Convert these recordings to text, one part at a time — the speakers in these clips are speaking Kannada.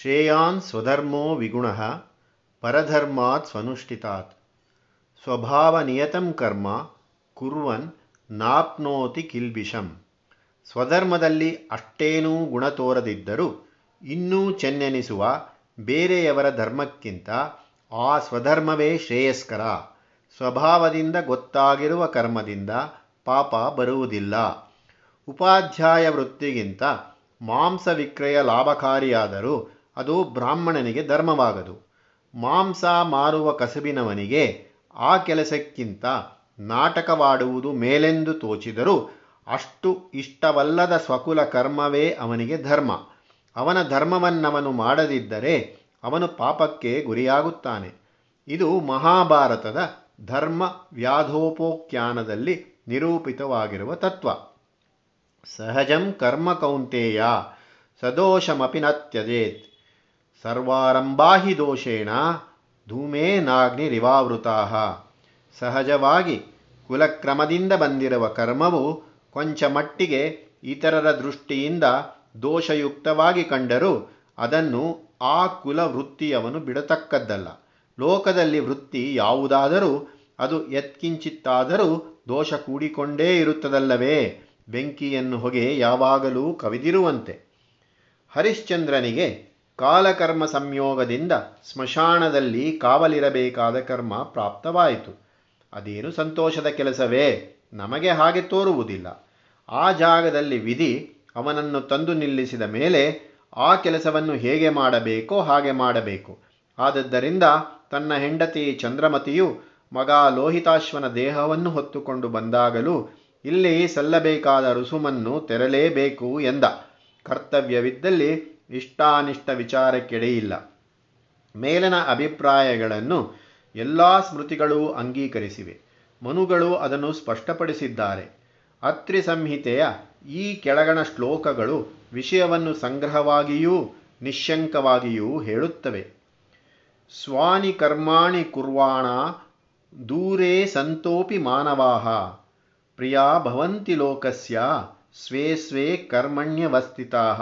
ಶ್ರೇಯಾನ್ ಸ್ವಧರ್ಮೋ ವಿಗುಣ ಪರಧರ್ಮಾತ್ ಸ್ವನುಷ್ಠಿತಾತ್. ಸ್ವಭಾವನಿಯತಂ ಕರ್ಮ ಕುರ್ವನ್ ನಾಪ್ನೋತಿ ಕಿಲ್ಬಿಷಂ. ಸ್ವಧರ್ಮದಲ್ಲಿ ಅಷ್ಟೇನೂ ಗುಣ ತೋರದಿದ್ದರೂ ಇನ್ನೂ ಚೆನ್ನೆನಿಸುವ ಬೇರೆಯವರ ಧರ್ಮಕ್ಕಿಂತ ಆ ಸ್ವಧರ್ಮವೇ ಶ್ರೇಯಸ್ಕರ. ಸ್ವಭಾವದಿಂದ ಗೊತ್ತಾಗಿರುವ ಕರ್ಮದಿಂದ ಪಾಪ ಬರುವುದಿಲ್ಲ. ಉಪಾಧ್ಯಾಯ ವೃತ್ತಿಗಿಂತ ಮಾಂಸ ವಿಕ್ರಯ ಲಾಭಕಾರಿಯಾದರೂ ಅದು ಬ್ರಾಹ್ಮಣನಿಗೆ ಧರ್ಮವಾಗದು. ಮಾಂಸ ಮಾರುವ ಕಸಬಿನವನಿಗೆ ಆ ಕೆಲಸಕ್ಕಿಂತ ನಾಟಕವಾಡುವುದು ಮೇಲೆಂದು ತೋಚಿದರೂ ಅಷ್ಟು ಇಷ್ಟವಲ್ಲದ ಸ್ವಕುಲ ಕರ್ಮವೇ ಅವನಿಗೆ ಧರ್ಮ. ಅವನ ಧರ್ಮವನ್ನವನು ಮಾಡದಿದ್ದರೆ ಅವನು ಪಾಪಕ್ಕೆ ಗುರಿಯಾಗುತ್ತಾನೆ. ಇದು ಮಹಾಭಾರತದ ಧರ್ಮ ವ್ಯಾಧೋಪೋಖ್ಯಾನದಲ್ಲಿ ನಿರೂಪಿತವಾಗಿರುವ ತತ್ವ. ಸಹಜಂ ಕರ್ಮ ಕೌಂತೆಯ, ಸದೋಷಮಪಿ ನ ತ್ಯಜೇತ್ ಸರ್ವಾರಂಭಾ ಧೂಮೇ ನಾಗ್ನಿ ಧೂಮೇನಾಗ್ನಿರಿವಾವೃತಾ ಸಹಜವಾಗಿ ಕುಲಕ್ರಮದಿಂದ ಬಂದಿರುವ ಕರ್ಮವು ಕೊಂಚ ಮಟ್ಟಿಗೆ ಇತರರ ದೃಷ್ಟಿಯಿಂದ ದೋಷಯುಕ್ತವಾಗಿ ಕಂಡರೂ ಅದನ್ನು ಆ ಕುಲ ವೃತ್ತಿಯವನು ಬಿಡತಕ್ಕದ್ದಲ್ಲ. ಲೋಕದಲ್ಲಿ ವೃತ್ತಿ ಯಾವುದಾದರೂ, ಅದು ಎತ್ಕಿಂಚಿತ್ತಾದರೂ ದೋಷ ಕೂಡಿಕೊಂಡೇ ಇರುತ್ತದಲ್ಲವೇ? ಬೆಂಕಿಯನ್ನು ಹೊಗೆ ಯಾವಾಗಲೂ ಕವಿದಿರುವಂತೆ. ಹರಿಶ್ಚಂದ್ರನಿಗೆ ಕಾಲಕರ್ಮ ಸಂಯೋಗದಿಂದ ಸ್ಮಶಾನದಲ್ಲಿ ಕಾವಲಿರಬೇಕಾದ ಕರ್ಮ ಪ್ರಾಪ್ತವಾಯಿತು. ಅದೇನು ಸಂತೋಷದ ಕೆಲಸವೇ? ನಮಗೆ ಹಾಗೆ ತೋರುವುದಿಲ್ಲ. ಆ ಜಾಗದಲ್ಲಿ ವಿಧಿ ಅವನನ್ನು ತಂದು ನಿಲ್ಲಿಸಿದ ಮೇಲೆ ಆ ಕೆಲಸವನ್ನು ಹೇಗೆ ಮಾಡಬೇಕೋ ಹಾಗೆ ಮಾಡಬೇಕು. ಆದದ್ದರಿಂದ ತನ್ನ ಹೆಂಡತಿ ಚಂದ್ರಮತಿಯು ಮಗ ಲೋಹಿತಾಶ್ವನ ದೇಹವನ್ನು ಹೊತ್ತುಕೊಂಡು ಬಂದಾಗಲೂ ಇಲ್ಲಿ ಸಲ್ಲಬೇಕಾದ ರುಸುಮನ್ನು ತೆರಲೇಬೇಕು ಎಂದ. ಕರ್ತವ್ಯವಿದ್ದಲ್ಲಿ ಇಷ್ಟಾನಿಷ್ಟ ವಿಚಾರಕ್ಕೆಡೆಯಿಲ್ಲ ಮೇಲಿನ ಅಭಿಪ್ರಾಯಗಳನ್ನು ಎಲ್ಲ ಸ್ಮೃತಿಗಳೂ ಅಂಗೀಕರಿಸಿವೆ. ಮನುಗಳು ಅದನ್ನು ಸ್ಪಷ್ಟಪಡಿಸಿದ್ದಾರೆ. ಅತ್ರಿ ಸಂಹಿತೆಯ ಈ ಕೆಳಗಣ ಶ್ಲೋಕಗಳು ವಿಷಯವನ್ನು ಸಂಗ್ರಹವಾಗಿಯೂ ನಿಶಂಕವಾಗಿಯೂ ಹೇಳುತ್ತವೆ. ಸ್ವಾನಿ ಕರ್ಮಾಣಿ ಕುರ್ವಾಣ ದೂರೇ ಸಂತೋಪಿ ಮಾನವಾಹ. ಪ್ರಿಯಾ ಭವಂತಿ ಲೋಕಸ್ಯ ಸ್ವೇ ಸ್ವೇ ಕರ್ಮಣ್ಯವಸ್ಥಿತಾ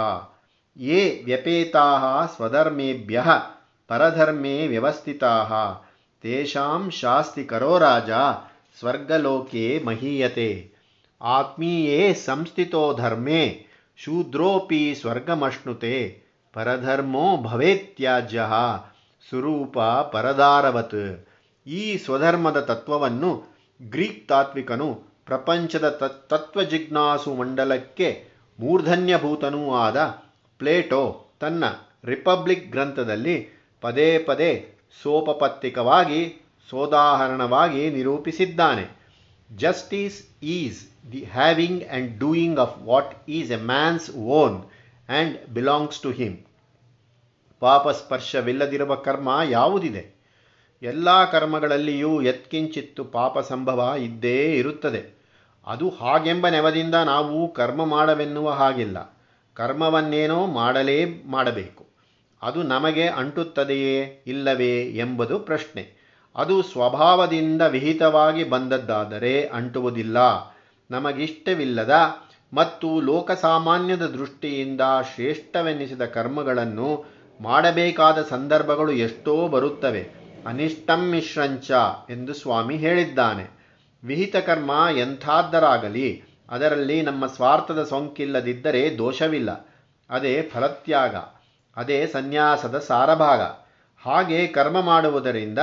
ಯೇ व्यपेताः स्वधर्मेभ्यः ಪರಧರ್ಮೇ व्यवस्थिताः। तेषां ಶಾಸ್ತಿ ಕರೋ ರಾಜ ಸ್ವರ್ಗಲೋಕೆ ಮಹೀಯತೆ ಆತ್ಮೀಯೇ ಸಂಸ್ಥಿತೋ ಧರ್ಮೇ ಶೂದ್ರೋಪಿ ಸ್ವರ್ಗಮಶ್ನುತೆ ಪರಧರ್ಮೋ ಭವೇತ್ಯಾಜ್ಯ ಸ್ವರೂಪ ಪರದಾರವತ್ ಈ ಸ್ವಧರ್ಮದ ತತ್ವವನ್ನು ಗ್ರೀಕ್ ತಾತ್ವಿಕನು ಪ್ರಪಂಚದ ತತ್ವಜಿಜ್ಞಾಸು ಮಂಡಲಕ್ಕೆ ಮೂರ್ಧನ್ಯಭೂತನೂ ಆದ ಪ್ಲೇಟೋ ತನ್ನ ರಿಪಬ್ಲಿಕ್ ಗ್ರಂಥದಲ್ಲಿ ಪದೇ ಪದೇ ಸೋಪಪತ್ತಿಕವಾಗಿ ಸೋದಾಹರಣವಾಗಿ ನಿರೂಪಿಸಿದ್ದಾನೆ. Justice is the having and doing of what is a man's own and belongs to him ಪಾಪಸ್ಪರ್ಶವಿಲ್ಲದಿರುವ ಕರ್ಮ ಯಾವುದಿದೆ? ಎಲ್ಲ ಕರ್ಮಗಳಲ್ಲಿಯೂ ಯತ್ಕಿಂಚಿತ್ತು ಪಾಪ ಸಂಭವ ಇದ್ದೇ ಇರುತ್ತದೆ. ಅದು ಹಾಗೆಂಬ ನೆವದಿಂದ ನಾವು ಕರ್ಮ ಮಾಡವೆನ್ನುವ ಹಾಗಿಲ್ಲ. ಕರ್ಮವನ್ನೇನೋ ಮಾಡಲೇ ಮಾಡಬೇಕು. ಅದು ನಮಗೆ ಅಂಟುತ್ತದೆಯೇ ಇಲ್ಲವೇ ಎಂಬುದು ಪ್ರಶ್ನೆ. ಅದು ಸ್ವಭಾವದಿಂದ ವಿಹಿತವಾಗಿ ಬಂದದ್ದಾದರೆ ಅಂಟುವುದಿಲ್ಲ. ನಮಗಿಷ್ಟವಿಲ್ಲದ ಮತ್ತು ಲೋಕಸಾಮಾನ್ಯದ ದೃಷ್ಟಿಯಿಂದ ಶ್ರೇಷ್ಠವೆನ್ನಿಸಿದ ಕರ್ಮಗಳನ್ನು ಮಾಡಬೇಕಾದ ಸಂದರ್ಭಗಳು ಎಷ್ಟೋ ಬರುತ್ತವೆ. ಅನಿಷ್ಟಂ ಮಿಶ್ರಂಚ ಎಂದು ಸ್ವಾಮಿ ಹೇಳಿದ್ದಾನೆ. ವಿಹಿತ ಕರ್ಮ ಎಂಥಾದ್ದರಾಗಲಿ ಅದರಲ್ಲಿ ನಮ್ಮ ಸ್ವಾರ್ಥದ ಸೋಂಕಿಲ್ಲದಿದ್ದರೆ ದೋಷವಿಲ್ಲ. ಅದೇ ಫಲತ್ಯಾಗ, ಅದೇ ಸನ್ಯಾಸದ ಸಾರಭಾಗ. ಹಾಗೆ ಕರ್ಮ ಮಾಡುವುದರಿಂದ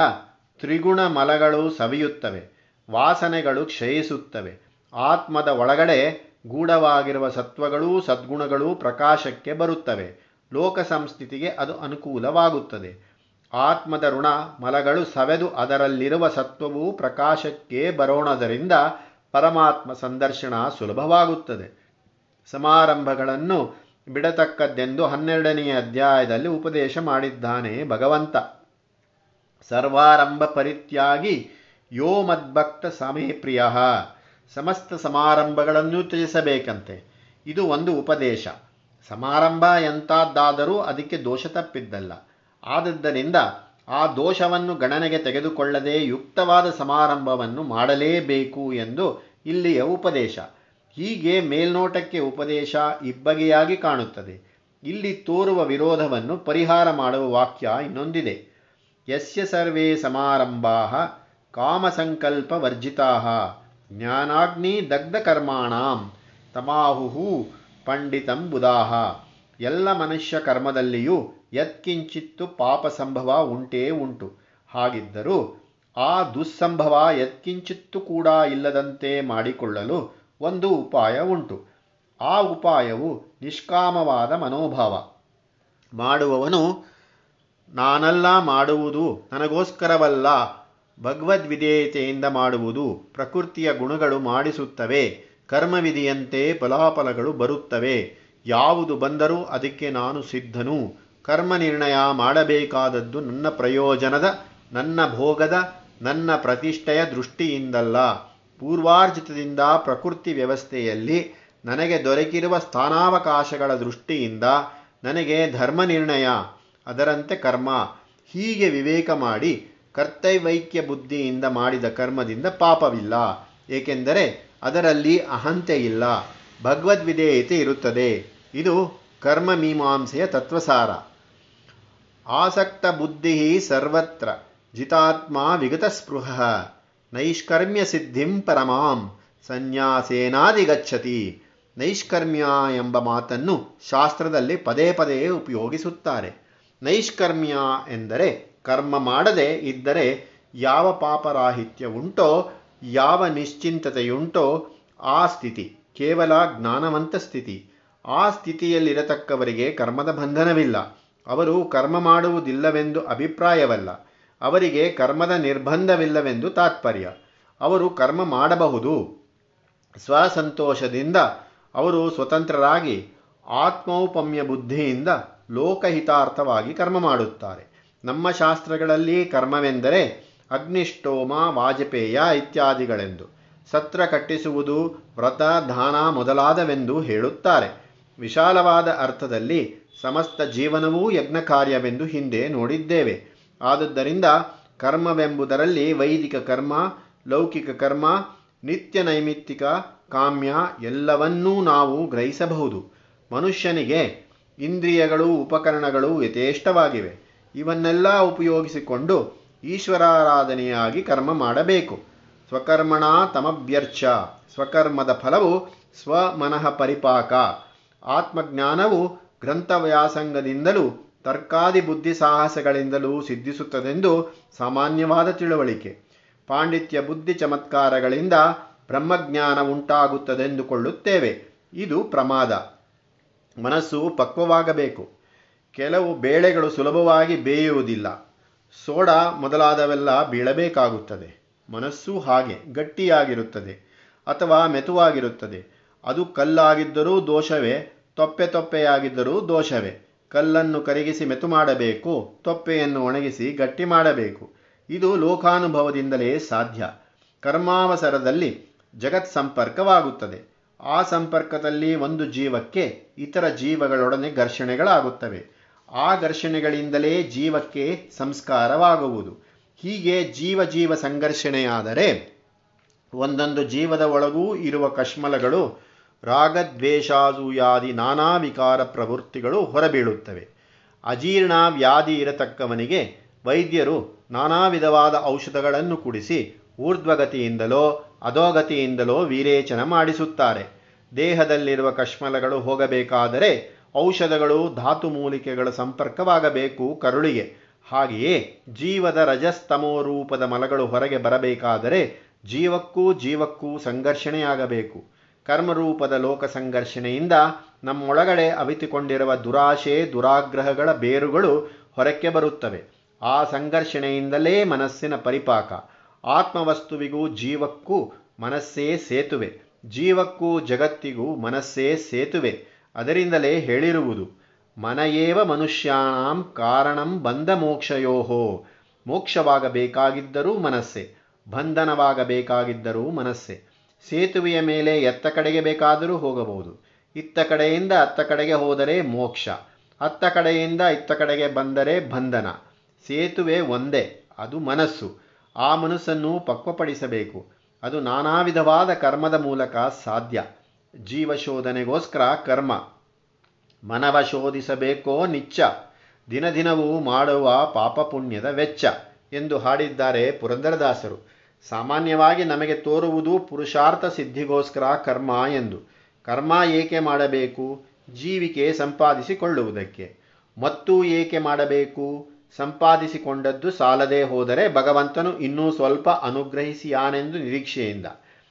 ತ್ರಿಗುಣ ಮಲಗಳು ಸವಿಯುತ್ತವೆ, ವಾಸನೆಗಳು ಕ್ಷಯಿಸುತ್ತವೆ. ಆತ್ಮದ ಒಳಗಡೆ ಗೂಢವಾಗಿರುವ ಸತ್ವಗಳೂ ಸದ್ಗುಣಗಳೂ ಪ್ರಕಾಶಕ್ಕೆ ಬರುತ್ತವೆ. ಲೋಕ ಸಂಸ್ಥಿತಿಗೆ ಅದು ಅನುಕೂಲವಾಗುತ್ತದೆ. ಆತ್ಮದ ಋಣ ಮಲಗಳು ಸವೆದು ಅದರಲ್ಲಿರುವ ಸತ್ವವು ಪ್ರಕಾಶಕ್ಕೆ ಬರೋಣದರಿಂದ ಪರಮಾತ್ಮ ಸಂದರ್ಶನ ಸುಲಭವಾಗುತ್ತದೆ. ಸಮಾರಂಭಗಳನ್ನು ಬಿಡತಕ್ಕದ್ದೆಂದು ಹನ್ನೆರಡನೆಯ ಅಧ್ಯಾಯದಲ್ಲಿ ಉಪದೇಶ ಮಾಡಿದ್ದಾನೆ ಭಗವಂತ. ಸರ್ವಾರಂಭ ಪರಿತ್ಯಾಗಿ ಯೋ ಮದ್ಭಕ್ತ ಸಮೇ ಪ್ರಿಯ. ಸಮಸ್ತ ಸಮಾರಂಭಗಳನ್ನು ತ್ಯಜಿಸಬೇಕಂತೆ ಇದು ಒಂದು ಉಪದೇಶ. ಸಮಾರಂಭ ಎಂಥದ್ದಾದರೂ ಅದಕ್ಕೆ ದೋಷ ತಪ್ಪಿದ್ದಲ್ಲ. ಆದದ್ದರಿಂದ ಆ ದೋಷವನ್ನು ಗಣನೆಗೆ ತೆಗೆದುಕೊಳ್ಳದೆ ಯುಕ್ತವಾದ ಸಮಾರಂಭವನ್ನು ಮಾಡಲೇಬೇಕು ಎಂದು ಇಲ್ಲಿಯ ಉಪದೇಶ. ಹೀಗೆ ಮೇಲ್ನೋಟಕ್ಕೆ ಉಪದೇಶ ಇಬ್ಬಗೆಯಾಗಿ ಕಾಣುತ್ತದೆ. ಇಲ್ಲಿ ತೋರುವ ವಿರೋಧವನ್ನು ಪರಿಹಾರ ಮಾಡುವ ವಾಕ್ಯ ಇನ್ನೊಂದಿದೆ. ಯಸ್ಯ ಸರ್ವೇ ಸಮಾರಂಭಾ ಕಾಮಸಂಕಲ್ಪ ವರ್ಜಿತಾ ಜ್ಞಾನಾಗ್ನಿ ದಗ್ಧ ಕರ್ಮಾಣಾಂ ತಮಾಹುಹು ಪಂಡಿತಂ ಬುಧಾಹ. ಎಲ್ಲ ಮನುಷ್ಯ ಕರ್ಮದಲ್ಲಿಯೂ ಯತ್ಕಿಂಚಿತ್ತು ಪಾಪ ಸಂಭವ ಉಂಟೇ ಉಂಟು. ಹಾಗಿದ್ದರೂ ಆ ದುಸ್ಸಂಭವ ಯತ್ಕಿಂಚಿತ್ತು ಕೂಡ ಇಲ್ಲದಂತೆ ಮಾಡಿಕೊಳ್ಳಲು ಒಂದು ಉಪಾಯ ಉಂಟು. ಆ ಉಪಾಯವು ನಿಷ್ಕಾಮವಾದ ಮನೋಭಾವ. ಮಾಡುವವನು, ನಾನಲ್ಲ ಮಾಡುವುದು, ನನಗೋಸ್ಕರವಲ್ಲ. ಭಗವದ್ವಿಧೇಯತೆಯಿಂದ ಮಾಡುವುದು, ಪ್ರಕೃತಿಯ ಗುಣಗಳು ಮಾಡಿಸುತ್ತವೆ. ಕರ್ಮವಿಧಿಯಂತೆ ಫಲಾಫಲಗಳು ಬರುತ್ತವೆ. ಯಾವುದು ಬಂದರೂ ಅದಕ್ಕೆ ನಾನು ಸಿದ್ಧನು. ಕರ್ಮ ನಿರ್ಣಯ ಮಾಡಬೇಕಾದದ್ದು ನನ್ನ ಪ್ರಯೋಜನದ, ನನ್ನ ಭೋಗದ, ನನ್ನ ಪ್ರತಿಷ್ಠೆಯ ದೃಷ್ಟಿಯಿಂದಲ್ಲ. ಪೂರ್ವಾರ್ಜಿತದಿಂದ ಪ್ರಕೃತಿ ವ್ಯವಸ್ಥೆಯಲ್ಲಿ ನನಗೆ ದೊರಕಿರುವ ಸ್ಥಾನಾವಕಾಶಗಳ ದೃಷ್ಟಿಯಿಂದ ನನಗೆ ಧರ್ಮ ನಿರ್ಣಯ ಅದರಂತೆ ಕರ್ಮ. ಹೀಗೆ ವಿವೇಕ ಮಾಡಿ ಕರ್ತೈವೈಕ್ಯ ಬುದ್ಧಿಯಿಂದ ಮಾಡಿದ ಕರ್ಮದಿಂದ ಪಾಪವಿಲ್ಲ. ಏಕೆಂದರೆ ಅದರಲ್ಲಿ ಅಹಂತೆ ಇಲ್ಲ. ಭಗವದ್ವಿಧೇಯತೆ ಇರುತ್ತದೆ. ಇದು ಕರ್ಮ ಮೀಮಾಂಸೆಯ ತತ್ವಸಾರ. ಆಸಕ್ತ ಬುದ್ಧಿ ಸರ್ವತ್ರ, ಜಿತಾತ್ಮ ವಿಗತ ಸ್ಪೃಹ ನೈಷ್ಕರ್ಮ್ಯ ಸಿದ್ಧಿಂ ಪರಮಾಂ ಸನ್ಯಾಸೇನಾದಿಗಚ್ಚತಿ ನೈಷ್ಕರ್ಮ್ಯ ಎಂಬ ಮಾತನ್ನು ಶಾಸ್ತ್ರದಲ್ಲಿ ಪದೇ ಪದೇ ಉಪಯೋಗಿಸುತ್ತಾರೆ. ನೈಷ್ಕರ್ಮ್ಯ ಎಂದರೆ ಕರ್ಮ ಮಾಡದೆ ಇದ್ದರೆ ಯಾವ ಪಾಪರಾಹಿತ್ಯ ಉಂಟೋ, ಯಾವ ನಿಶ್ಚಿಂತತೆಯುಂಟೋ, ಆ ಸ್ಥಿತಿ, ಕೇವಲ ಜ್ಞಾನವಂತ ಸ್ಥಿತಿ. ಆ ಸ್ಥಿತಿಯಲ್ಲಿರತಕ್ಕವರಿಗೆ ಕರ್ಮದ ಬಂಧನವಿಲ್ಲ. ಅವರು ಕರ್ಮ ಮಾಡುವುದಿಲ್ಲವೆಂದು ಅಭಿಪ್ರಾಯವಲ್ಲ. ಅವರಿಗೆ ಕರ್ಮದ ನಿರ್ಬಂಧವಿಲ್ಲವೆಂದು ತಾತ್ಪರ್ಯ. ಅವರು ಕರ್ಮ ಮಾಡಬಹುದು. ಸ್ವಸಂತೋಷದಿಂದ ಅವರು ಸ್ವತಂತ್ರರಾಗಿ ಆತ್ಮೌಪಮ್ಯ ಬುದ್ಧಿಯಿಂದ ಲೋಕಹಿತಾರ್ಥವಾಗಿ ಕರ್ಮ ಮಾಡುತ್ತಾರೆ. ನಮ್ಮ ಶಾಸ್ತ್ರಗಳಲ್ಲಿ ಕರ್ಮವೆಂದರೆ ಅಗ್ನಿಷ್ಟೋಮ ವಾಜಪೇಯ ಇತ್ಯಾದಿಗಳೆಂದು. ಸತ್ರ ಕಟ್ಟಿಸುವುದು ವ್ರತ, ದಾನ ಮೊದಲಾದವೆಂದು ಹೇಳುತ್ತಾರೆ. ವಿಶಾಲವಾದ ಅರ್ಥದಲ್ಲಿ ಸಮಸ್ತ ಜೀವನವೂ ಯಜ್ಞ ಕಾರ್ಯವೆಂದು ಹಿಂದೆ ನೋಡಿದ್ದೇವೆ. ಆದುದರಿಂದ ಕರ್ಮವೆಂಬುದರಲ್ಲಿ ವೈದಿಕ ಕರ್ಮ, ಲೌಕಿಕ ಕರ್ಮ, ನಿತ್ಯ ನೈಮಿತ್ತಿಕ ಕಾಮ್ಯ ಎಲ್ಲವನ್ನೂ ನಾವು ಗ್ರಹಿಸಬಹುದು. ಮನುಷ್ಯನಿಗೆ ಇಂದ್ರಿಯಗಳು, ಉಪಕರಣಗಳು ಯಥೇಷ್ಟವಾಗಿವೆ. ಇವನ್ನೆಲ್ಲ ಉಪಯೋಗಿಸಿಕೊಂಡು ಈಶ್ವರಾರಾಧನೆಯಾಗಿ ಕರ್ಮ ಮಾಡಬೇಕು. ಸ್ವಕರ್ಮಣ ತಮಭ್ಯರ್ಚ ಸ್ವಕರ್ಮದ ಫಲವು ಸ್ವಮನಃ ಪರಿಪಾಕ. ಆತ್ಮಜ್ಞಾನವು ಗ್ರಂಥವ್ಯಾಸಂಗದಿಂದಲೂ ತರ್ಕಾದಿ ಬುದ್ಧಿ ಸಾಹಸಗಳಿಂದಲೂ ಸಿದ್ಧಿಸುತ್ತದೆಂದು ಸಾಮಾನ್ಯವಾದ ತಿಳುವಳಿಕೆ. ಪಾಂಡಿತ್ಯ ಬುದ್ಧಿ ಚಮತ್ಕಾರಗಳಿಂದ ಬ್ರಹ್ಮಜ್ಞಾನ ಉಂಟಾಗುತ್ತದೆಂದುಕೊಳ್ಳುತ್ತೇವೆ ಇದು ಪ್ರಮಾದ. ಮನಸ್ಸು ಪಕ್ವವಾಗಬೇಕು. ಕೆಲವು ಬೇಳೆಗಳು ಸುಲಭವಾಗಿ ಬೇಯುವುದಿಲ್ಲ. ಸೋಡಾ ಮೊದಲಾದವೆಲ್ಲ ಬೀಳಬೇಕಾಗುತ್ತದೆ. ಮನಸ್ಸು ಹಾಗೆ, ಗಟ್ಟಿಯಾಗಿರುತ್ತದೆ ಅಥವಾ ಮೆತುವಾಗಿರುತ್ತದೆ. ಅದು ಕಲ್ಲಾಗಿದ್ದರೂ ದೋಷವೇ, ತೊಪ್ಪೆ ತೊಪ್ಪೆಯಾಗಿದ್ದರೂ ದೋಷವೇ. ಕಲ್ಲನ್ನು ಕರಗಿಸಿ ಮೆತು ಮಾಡಬೇಕು, ತೊಪ್ಪೆಯನ್ನು ಒಣಗಿಸಿ ಗಟ್ಟಿ ಮಾಡಬೇಕು. ಇದು ಲೋಕಾನುಭವದಿಂದಲೇ ಸಾಧ್ಯ. ಕರ್ಮಾವಸರದಲ್ಲಿ ಜಗತ್ ಸಂಪರ್ಕವಾಗುತ್ತದೆ. ಆ ಸಂಪರ್ಕದಲ್ಲಿ ಒಂದು ಜೀವಕ್ಕೆ ಇತರ ಜೀವಗಳೊಡನೆ ಘರ್ಷಣೆಗಳಾಗುತ್ತವೆ. ಆ ಘರ್ಷಣೆಗಳಿಂದಲೇ ಜೀವಕ್ಕೆ ಸಂಸ್ಕಾರವಾಗುವುದು. ಹೀಗೆ ಜೀವ ಜೀವ ಸಂಘರ್ಷಣೆಯಾದರೆ ಒಂದೊಂದು ಜೀವದ ಒಳಗೂ ಇರುವ ಕಶ್ಮಲಗಳು ರಾಗದ್ವೇಷಾಸೂಯಾದಿ ನಾನಾ ವಿಕಾರ ಪ್ರವೃತ್ತಿಗಳು ಹೊರಬೀಳುತ್ತವೆ. ಅಜೀರ್ಣ ವ್ಯಾಧಿ ಇರತಕ್ಕವನಿಗೆ ವೈದ್ಯರು ನಾನಾ ವಿಧವಾದ ಔಷಧಗಳನ್ನು ಕುಡಿಸಿ ಊರ್ಧ್ವಗತಿಯಿಂದಲೋ, ಅಧೋಗತಿಯಿಂದಲೋ ವಿರೇಚನ ಮಾಡಿಸುತ್ತಾರೆ. ದೇಹದಲ್ಲಿರುವ ಕಶ್ಮಲಗಳು ಹೋಗಬೇಕಾದರೆ ಔಷಧಗಳು, ಧಾತು ಮೂಲಿಕೆಗಳ ಸಂಪರ್ಕವಾಗಬೇಕು ಕರುಳಿಗೆ. ಹಾಗೆಯೇ ಜೀವದ ರಜಸ್ತಮೋ ರೂಪದ ಮಲಗಳು ಹೊರಗೆ ಬರಬೇಕಾದರೆ ಜೀವಕ್ಕೂ ಜೀವಕ್ಕೂ ಸಂಘರ್ಷಣೆಯಾಗಬೇಕು. ಕರ್ಮರೂಪದ ಲೋಕ ಸಂಘರ್ಷಣೆಯಿಂದ ನಮ್ಮೊಳಗಡೆ ಅವಿತುಕೊಂಡಿರುವ ದುರಾಶೆ, ದುರಾಗ್ರಹಗಳ ಬೇರುಗಳು ಹೊರಕ್ಕೆ ಬರುತ್ತವೆ. ಆ ಸಂಘರ್ಷಣೆಯಿಂದಲೇ ಮನಸ್ಸಿನ ಪರಿಪಾಕ. ಆತ್ಮವಸ್ತುವಿಗೂ ಜೀವಕ್ಕೂ ಮನಸ್ಸೇ ಸೇತುವೆ. ಜೀವಕ್ಕೂ ಜಗತ್ತಿಗೂ ಮನಸ್ಸೇ ಸೇತುವೆ. ಅದರಿಂದಲೇ ಹೇಳಿರುವುದು, ಮನಯೇವ ಮನುಷ್ಯಾಂ ಕಾರಣಂ ಬಂಧ ಮೋಕ್ಷಯೋಹೋ. ಮೋಕ್ಷವಾಗಬೇಕಾಗಿದ್ದರೂ ಮನಸ್ಸೆ, ಬಂಧನವಾಗಬೇಕಾಗಿದ್ದರೂ ಮನಸ್ಸೆ. ಸೇತುವೆಯ ಮೇಲೆ ಎತ್ತ ಕಡೆಗೆ ಬೇಕಾದರೂ ಹೋಗಬಹುದು. ಇತ್ತ ಕಡೆಯಿಂದ ಅತ್ತ ಕಡೆಗೆ ಹೋದರೆ ಮೋಕ್ಷ. ಅತ್ತ ಕಡೆಯಿಂದ ಇತ್ತ ಕಡೆಗೆ ಬಂದರೆ ಬಂಧನ. ಸೇತುವೆ ಒಂದೇ, ಅದು ಮನಸ್ಸು. ಆ ಮನಸ್ಸನ್ನು ಪಕ್ವಪಡಿಸಬೇಕು. ಅದು ನಾನಾ ವಿಧವಾದ ಕರ್ಮದ ಮೂಲಕ ಸಾಧ್ಯ. ಜೀವಶೋಧನೆಗೋಸ್ಕರ ಕರ್ಮ. ಮನವ ಶೋಧಿಸಬೇಕೋ ನಿಚ್ಚ. ದಿನ ದಿನವೂ ಮಾಡುವ ಪಾಪ ಪುಣ್ಯದ ವೆಚ್ಚ ಎಂದು ಹಾಡಿದ್ದಾರೆ ಪುರಂದರದಾಸರು. ಸಾಮಾನ್ಯವಾಗಿ ನಮಗೆ ತೋರುವುದು ಪುರುಷಾರ್ಥ ಸಿದ್ಧಿಗೋಸ್ಕರ ಕರ್ಮ ಎಂದು. ಕರ್ಮ ಏಕೆ ಮಾಡಬೇಕು? ಜೀವಿಕೆ ಸಂಪಾದಿಸಿಕೊಳ್ಳುವುದಕ್ಕೆ. ಮತ್ತು ಏಕೆ ಮಾಡಬೇಕು? ಸಂಪಾದಿಸಿಕೊಂಡದ್ದು ಸಾಲದೇ ಹೋದರೆ ಭಗವಂತನು ಇನ್ನೂ ಸ್ವಲ್ಪ ಅನುಗ್ರಹಿಸಿಯಾನೆಂದು ನಿರೀಕ್ಷೆಯಿಂದ.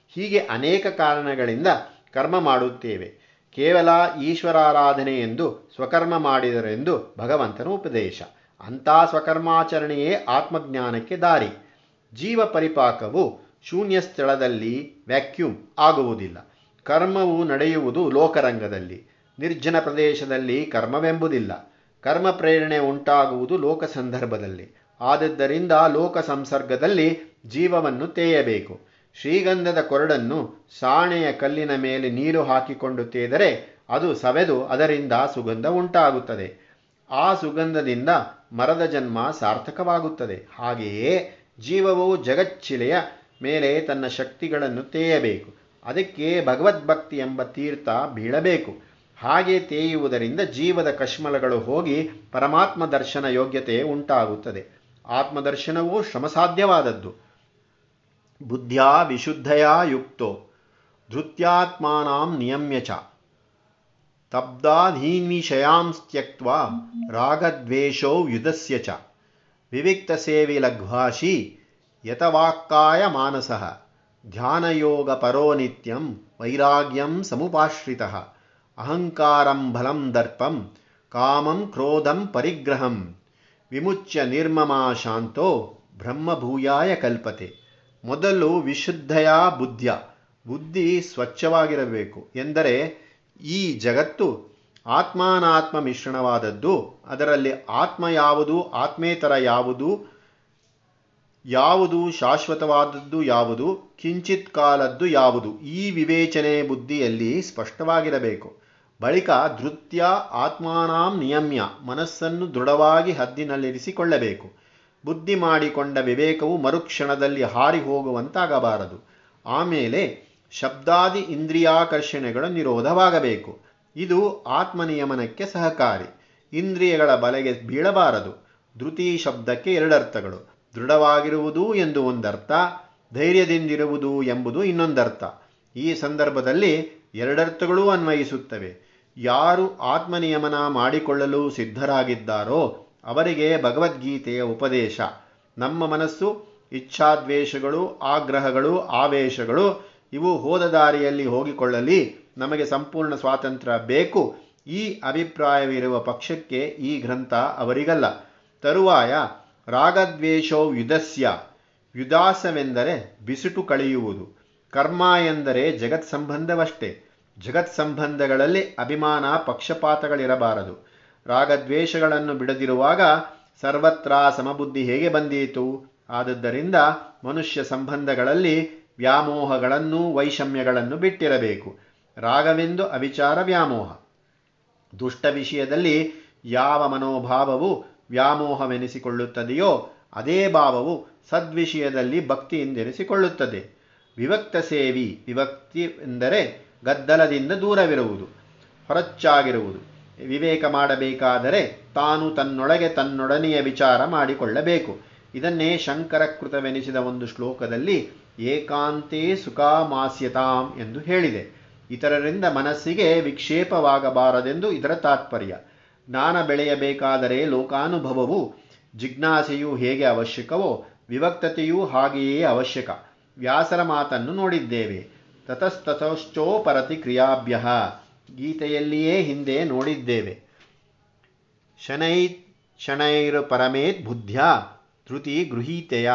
ಹೀಗೆ ಅನೇಕ ಕಾರಣಗಳಿಂದ ಕರ್ಮ ಮಾಡುತ್ತೇವೆ. ಕೇವಲ ಈಶ್ವರಾರಾಧನೆ ಎಂದು ಸ್ವಕರ್ಮ ಮಾಡಿದರೆಂದು ಭಗವಂತನ ಉಪದೇಶ. ಅಂಥ ಸ್ವಕರ್ಮಾಚರಣೆಯೇ ಆತ್ಮಜ್ಞಾನಕ್ಕೆ ದಾರಿ. ಜೀವ ಪರಿಪಾಕವು ಶೂನ್ಯ ಸ್ಥಳದಲ್ಲಿ ವ್ಯಾಕ್ಯೂಮ್ ಆಗುವುದಿಲ್ಲ. ಕರ್ಮವು ನಡೆಯುವುದು ಲೋಕರಂಗದಲ್ಲಿ. ನಿರ್ಜನ ಪ್ರದೇಶದಲ್ಲಿ ಕರ್ಮವೆಂಬುದಿಲ್ಲ. ಕರ್ಮ ಪ್ರೇರಣೆ ಉಂಟಾಗುವುದು ಲೋಕ ಸಂದರ್ಭದಲ್ಲಿ ಆದದ್ದರಿಂದ ಲೋಕ ಸಂಸರ್ಗದಲ್ಲಿ ಜೀವವನ್ನು ತೇಯಬೇಕು. ಶ್ರೀಗಂಧದ ಕೊರಡನ್ನು ಸಾಣೆಯ ಕಲ್ಲಿನ ಮೇಲೆ ನೀರು ಹಾಕಿಕೊಂಡು ತೇದರೆ ಅದು ಸವೆದು ಅದರಿಂದ ಸುಗಂಧ ಉಂಟಾಗುತ್ತದೆ. ಆ ಸುಗಂಧದಿಂದ ಮರದ ಜನ್ಮ ಸಾರ್ಥಕವಾಗುತ್ತದೆ. ಹಾಗೆಯೇ ಜೀವವು ಜಗಚ್ಚಿಲೆಯ ಮೇಲೆ ತನ್ನ ಶಕ್ತಿಗಳನ್ನು ತೇಯಬೇಕು. ಅದಕ್ಕೆ ಭಗವದ್ಭಕ್ತಿ ಎಂಬ ತೀರ್ಥ ಬೀಳಬೇಕು. ಹಾಗೆ ತೇಯುವುದರಿಂದ ಜೀವದ ಕಶ್ಮಲಗಳು ಹೋಗಿ ಪರಮಾತ್ಮ ದರ್ಶನ ಯೋಗ್ಯತೆ ಉಂಟಾಗುತ್ತದೆ. ಆತ್ಮದರ್ಶನವು ಶ್ರಮಸಾಧ್ಯವಾದದ್ದು. ಬುದ್ಧ್ಯಾ ವಿಶುದ್ಧಯಾ ಯುಕ್ತೋ, ಧೃತ್ಯಾತ್ಮಾನಾಂ ನಿಯಮ್ಯ ಚ. ತಬ್ದಾಧೀನ್ವಿಷಯಾಂಸ್ತ್ಯಕ್ವಾ ರಾಗದ್ವೇಷೋ ಯುಧಸ್ಯ ಚ. ವಿವಿಕ್ತಸೇವಿ ಲಘ್ವಾಶಿ ಯತವಾಕ್ಕಾಯ ಮಾನಸಃ ಧ್ಯಾನಯೋಗಪರೋ ನಿತ್ಯಂ ವೈರಾಗ್ಯಂ ಸಮುಪಾಶ್ರಿತಃ ಅಹಂಕಾರಂ ಬಲಂ ದರ್ಪಂ ಕಾಮಂ ಕ್ರೋಧಂ ಪರಿಗ್ರಹಂ ವಿಮುಚ್ಯ ನಿರ್ಮಮಾ ಶಾಂತೋ ಬ್ರಹ್ಮಭೂಯಾಯ ಕಲ್ಪತೆ ಮೊದಲು ವಿಶುದ್ಧಯ ಬುದ್ಧ್ಯ ಬುದ್ಧಿ ಸ್ವಚ್ಛವಾಗಿರಬೇಕು ಎಂದರೆ ಈ ಜಗತ್ತು ಆತ್ಮಾನಾತ್ಮ ಮಿಶ್ರಣವಾದದ್ದು ಅದರಲ್ಲಿ ಆತ್ಮ ಯಾವುದು, ಆತ್ಮೇತರ ಯಾವುದು ಯಾವುದು ಶಾಶ್ವತವಾದದ್ದು ಯಾವುದು, ಕಿಂಚಿತ್ ಕಾಲದ್ದು ಯಾವುದು, ಈ ವಿವೇಚನೆ ಬುದ್ಧಿಯಲ್ಲಿ ಸ್ಪಷ್ಟವಾಗಿರಬೇಕು. ಬಳಿಕ ಧೃತ್ಯ ಆತ್ಮಾನಾಂ ನಿಯಮ್ಯ, ಮನಸ್ಸನ್ನು ದೃಢವಾಗಿ ಹದ್ದಿನಲ್ಲಿರಿಸಿಕೊಳ್ಳಬೇಕು. ಬುದ್ಧಿ ಮಾಡಿಕೊಂಡ ವಿವೇಕವು ಮರುಕ್ಷಣದಲ್ಲಿ ಹಾರಿ ಹೋಗುವಂತಾಗಬಾರದು ಆಮೇಲೆ ಶಬ್ದಾದಿ ಇಂದ್ರಿಯಾಕರ್ಷಣೆಗಳ ನಿರೋಧವಾಗಬೇಕು. ಇದು ಆತ್ಮನಿಯಮನಕ್ಕೆ ಸಹಕಾರಿ. ಇಂದ್ರಿಯಗಳ ಬಲೆಗೆ ಬೀಳಬಾರದು. ಧೃತಿ ಶಬ್ದಕ್ಕೆ ಎರಡರ್ಥಗಳು. ದೃಢವಾಗಿರುವುದು ಎಂದು ಒಂದರ್ಥ, ಧೈರ್ಯದಿಂದಿರುವುದು ಎಂಬುದು ಇನ್ನೊಂದರ್ಥ. ಈ ಸಂದರ್ಭದಲ್ಲಿ ಎರಡರ್ಥಗಳೂ ಅನ್ವಯಿಸುತ್ತವೆ. ಯಾರು ಆತ್ಮನಿಯಮನ ಮಾಡಿಕೊಳ್ಳಲು ಸಿದ್ಧರಾಗಿದ್ದಾರೋ ಅವರಿಗೆ ಭಗವದ್ಗೀತೆಯ ಉಪದೇಶ. ನಮ್ಮ ಮನಸ್ಸು, ಇಚ್ಛಾದ್ವೇಷಗಳು, ಆಗ್ರಹಗಳು, ಆವೇಶಗಳು ಇವು ಹೋದ ದಾರಿಯಲ್ಲಿ ಹೋಗಿಕೊಳ್ಳಲಿ. ನಮಗೆ ಸಂಪೂರ್ಣ ಸ್ವಾತಂತ್ರ್ಯ ಬೇಕು. ಈ ಅಭಿಪ್ರಾಯವಿರುವ ಪಕ್ಷಕ್ಕೆ ಈ ಗ್ರಂಥ ಅವರಿಗಲ್ಲ. ತರುವಾಯ ರಾಗದ್ವೇಷೋ ಯುಧಸ್ಯ. ಯುದಾಸವೆಂದರೆ ಬಿಸಿಟು ಕಳೆಯುವುದು. ಕರ್ಮ ಎಂದರೆ ಜಗತ್ ಸಂಬಂಧವಷ್ಟೇ ಜಗತ್ ಸಂಬಂಧಗಳಲ್ಲಿ ಅಭಿಮಾನ ಪಕ್ಷಪಾತಗಳಿರಬಾರದು. ರಾಗದ್ವೇಷಗಳನ್ನು ಬಿಡದಿರುವಾಗ ಸರ್ವತ್ರ ಸಮಬುದ್ಧಿ ಹೇಗೆ ಬಂದೀತು? ಆದದ್ದರಿಂದ ಮನುಷ್ಯ ಸಂಬಂಧಗಳಲ್ಲಿ ವ್ಯಾಮೋಹಗಳನ್ನು ವೈಷಮ್ಯಗಳನ್ನು ಬಿಟ್ಟಿರಬೇಕು. ರಾಗವೆಂದು ಅವಿಚಾರ ವ್ಯಾಮೋಹ. ದುಷ್ಟ ವಿಷಯದಲ್ಲಿ ಯಾವ ಮನೋಭಾವವು ವ್ಯಾಮೋಹವೆನಿಸಿಕೊಳ್ಳುತ್ತದೆಯೋ ಅದೇ ಭಾವವು ಸದ್ವಿಷಯದಲ್ಲಿ ಭಕ್ತಿಯಿಂದೆನಿಸಿಕೊಳ್ಳುತ್ತದೆ. ವಿವಕ್ತ ಸೇವಿ ವಿಭಕ್ತಿ ಎಂದರೆ ಗದ್ದಲದಿಂದ ದೂರವಿರುವುದು, ಹೊರಚ್ಚಾಗಿರುವುದು. ವಿವೇಕ ಮಾಡಬೇಕಾದರೆ ತಾನು ತನ್ನೊಳಗೆ ತನ್ನೊಡನೆಯ ವಿಚಾರ ಮಾಡಿಕೊಳ್ಳಬೇಕು. ಇದನ್ನೇ ಶಂಕರಕೃತವೆನಿಸಿದ ಒಂದು ಶ್ಲೋಕದಲ್ಲಿ ಏಕಾಂತೇ ಸುಖಾಮಾಸ್ಯತಾಂ ಎಂದು ಹೇಳಿದೆ. ಇತರರಿಂದ ಮನಸ್ಸಿಗೆ ವಿಕ್ಷೇಪವಾಗಬಾರದೆಂದು ಇದರ ತಾತ್ಪರ್ಯ. ಜ್ಞಾನ ಬೆಳೆಯಬೇಕಾದರೆ ಲೋಕಾನುಭವವು ಜಿಜ್ಞಾಸೆಯು ಹೇಗೆ ಅವಶ್ಯಕವೋ ವಿವಕ್ತತೆಯೂ ಹಾಗೆಯೇ ಅವಶ್ಯಕ. ವ್ಯಾಸರ ಮಾತನ್ನು ನೋಡಿದ್ದೇವೆ. ತತಸ್ತತಶ್ಚೋಪರತಿ ಕ್ರಿಯಾಭ್ಯ ಗೀತೆಯಲ್ಲಿಯೇ ಹಿಂದೆ ನೋಡಿದ್ದೇವೆ. ಶನೈ ಶನೈರು ಪರಮೇತ್ ಬುದ್ಧ್ಯ ಧೃತಿ ಗೃಹೀತೆಯ.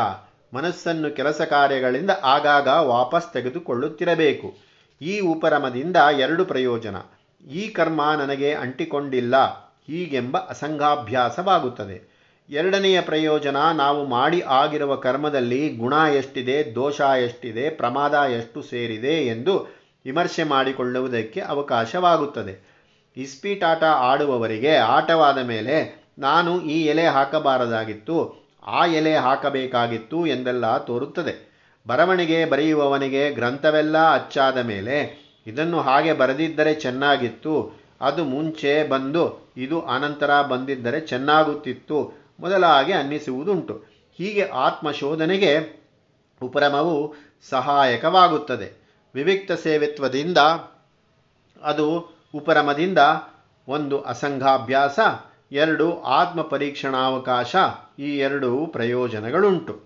ಮನಸ್ಸನ್ನು ಕೆಲಸ ಕಾರ್ಯಗಳಿಂದ ಆಗಾಗ ವಾಪಸ್ ತೆಗೆದುಕೊಳ್ಳುತ್ತಿರಬೇಕು. ಈ ಉಪರಮದಿಂದ ಎರಡು ಪ್ರಯೋಜನ. ಈ ಕರ್ಮ ನನಗೆ ಅಂಟಿಕೊಂಡಿಲ್ಲ, ಹೀಗೆಂಬ ಅಸಂಗಾಭ್ಯಾಸವಾಗುತ್ತದೆ. ಎರಡನೆಯ ಪ್ರಯೋಜನ, ನಾವು ಮಾಡಿ ಆಗಿರುವ ಕರ್ಮದಲ್ಲಿ ಗುಣ ಎಷ್ಟಿದೆ, ದೋಷ ಎಷ್ಟಿದೆ, ಪ್ರಮಾದ ಎಷ್ಟು ಸೇರಿದೆ ಎಂದು ವಿಮರ್ಶೆ ಮಾಡಿಕೊಳ್ಳುವುದಕ್ಕೆ ಅವಕಾಶವಾಗುತ್ತದೆ. ಇಸ್ಪೀಟಾಟ ಆಡುವವರಿಗೆ ಆಟವಾದ ಮೇಲೆ, ನಾನು ಈ ಎಲೆ ಹಾಕಬಾರದಾಗಿತ್ತು, ಆ ಎಲೆ ಹಾಕಬೇಕಾಗಿತ್ತು ಎಂದೆಲ್ಲ ತೋರುತ್ತದೆ. ಬರವಣಿಗೆ ಬರೆಯುವವನಿಗೆ ಗ್ರಂಥವೆಲ್ಲ ಅಚ್ಚಾದ ಮೇಲೆ, ಇದನ್ನು ಹಾಗೆ ಬರೆದಿದ್ದರೆ ಚೆನ್ನಾಗಿತ್ತು, ಅದು ಮುಂಚೆ ಬಂದು, ಇದು ಅನಂತರ ಬಂದಿದ್ದರೆ ಚೆನ್ನಾಗುತ್ತಿತ್ತು, ಮೊದಲಾಗಿ ಅನ್ನಿಸುವುದುಂಟು. ಹೀಗೆ ಆತ್ಮಶೋಧನೆಗೆ ಉಪರಮವು ಸಹಾಯಕವಾಗುತ್ತದೆ. ವಿವಿಕ್ತ ಸೇವಿತ್ವದಿಂದ, ಅದು ಉಪರಮದಿಂದ ಒಂದು ಅಸಂಘಾಭ್ಯಾಸ, ಎರಡು ಆತ್ಮ ಪರೀಕ್ಷಣಾವಕಾಶ ಈ ಎರಡು ಪ್ರಯೋಜನಗಳುಂಟು.